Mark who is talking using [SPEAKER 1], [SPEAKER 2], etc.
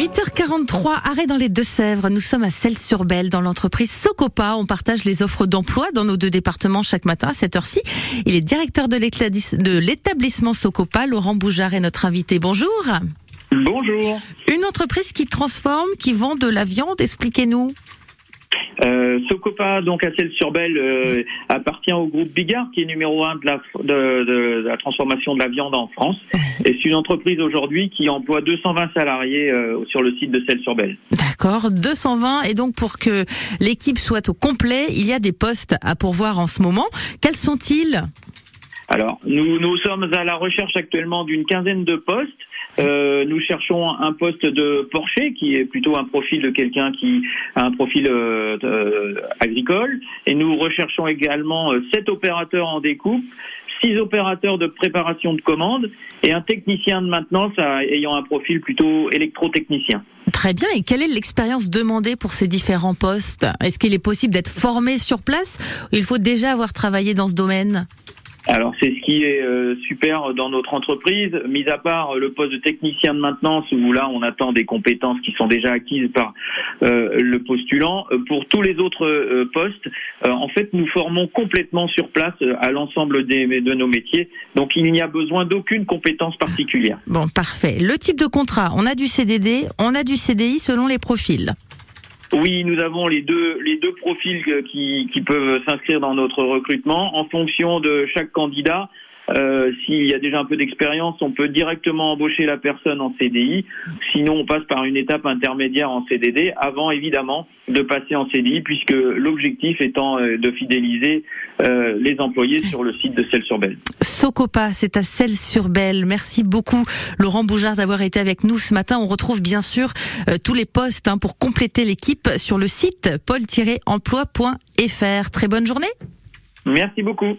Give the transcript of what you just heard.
[SPEAKER 1] 8h43, arrêt dans les Deux-Sèvres. Nous sommes à Celles-sur-Belle dans l'entreprise Socopa. On partage les offres d'emploi dans nos deux départements chaque matin à cette heure-ci. Il est directeur de l'établissement Socopa. Laurent Boujard est notre invité. Bonjour.
[SPEAKER 2] Bonjour.
[SPEAKER 1] Une entreprise qui transforme, qui vend de la viande. Expliquez-nous.
[SPEAKER 2] Euh, Socopa, donc à Celles-sur-Belle, euh, appartient au groupe Bigard, qui est numéro un de la, de, de, la transformation de la viande en France. Et c'est une entreprise aujourd'hui qui emploie 220 salariés euh, sur le site de Celles-sur-Belle.
[SPEAKER 1] D'accord, 220. Et donc pour que l'équipe soit au complet, il y a des postes à pourvoir en ce moment. Quels sont-ils?
[SPEAKER 2] Alors, nous, nous sommes à la recherche actuellement d'une quinzaine de postes. Euh, nous cherchons un poste de porcher qui est plutôt un profil de quelqu'un qui a un profil euh, euh, agricole. Et nous recherchons également sept opérateurs en découpe, six opérateurs de préparation de commandes et un technicien de maintenance ayant un profil plutôt électrotechnicien.
[SPEAKER 1] Très bien. Et quelle est l'expérience demandée pour ces différents postes? Est-ce qu'il est possible d'être formé sur place? Il faut déjà avoir travaillé dans ce domaine?
[SPEAKER 2] Alors c'est ce qui est euh, super dans notre entreprise, mis à part le poste de technicien de maintenance où là on attend des compétences qui sont déjà acquises par euh, le postulant. Euh, pour tous les autres postes, en fait nous formons complètement sur place à l'ensemble de nos métiers, donc il n'y a besoin d'aucune compétence particulière.
[SPEAKER 1] Bon parfait. Le type de contrat, on a du CDD, on a du CDI selon les profils.
[SPEAKER 2] Oui, nous avons les deux les deux profils qui, qui peuvent s'inscrire dans notre recrutement en fonction de chaque candidat. Euh, S'il y a déjà un peu d'expérience, on peut directement embaucher la personne en CDI. Sinon, on passe par une étape intermédiaire en CDD, avant évidemment de passer en CDI, puisque l'objectif étant euh, de fidéliser euh, les employés sur le site de Celles-sur-Belle.
[SPEAKER 1] Socopa, c'est à Celles-sur-Belle. Merci beaucoup, Laurent Boujard, d'avoir été avec nous ce matin. On retrouve bien sûr euh, tous les postes hein, pour compléter l'équipe sur le site paul-emploi.fr. Très bonne journée.
[SPEAKER 2] Merci beaucoup.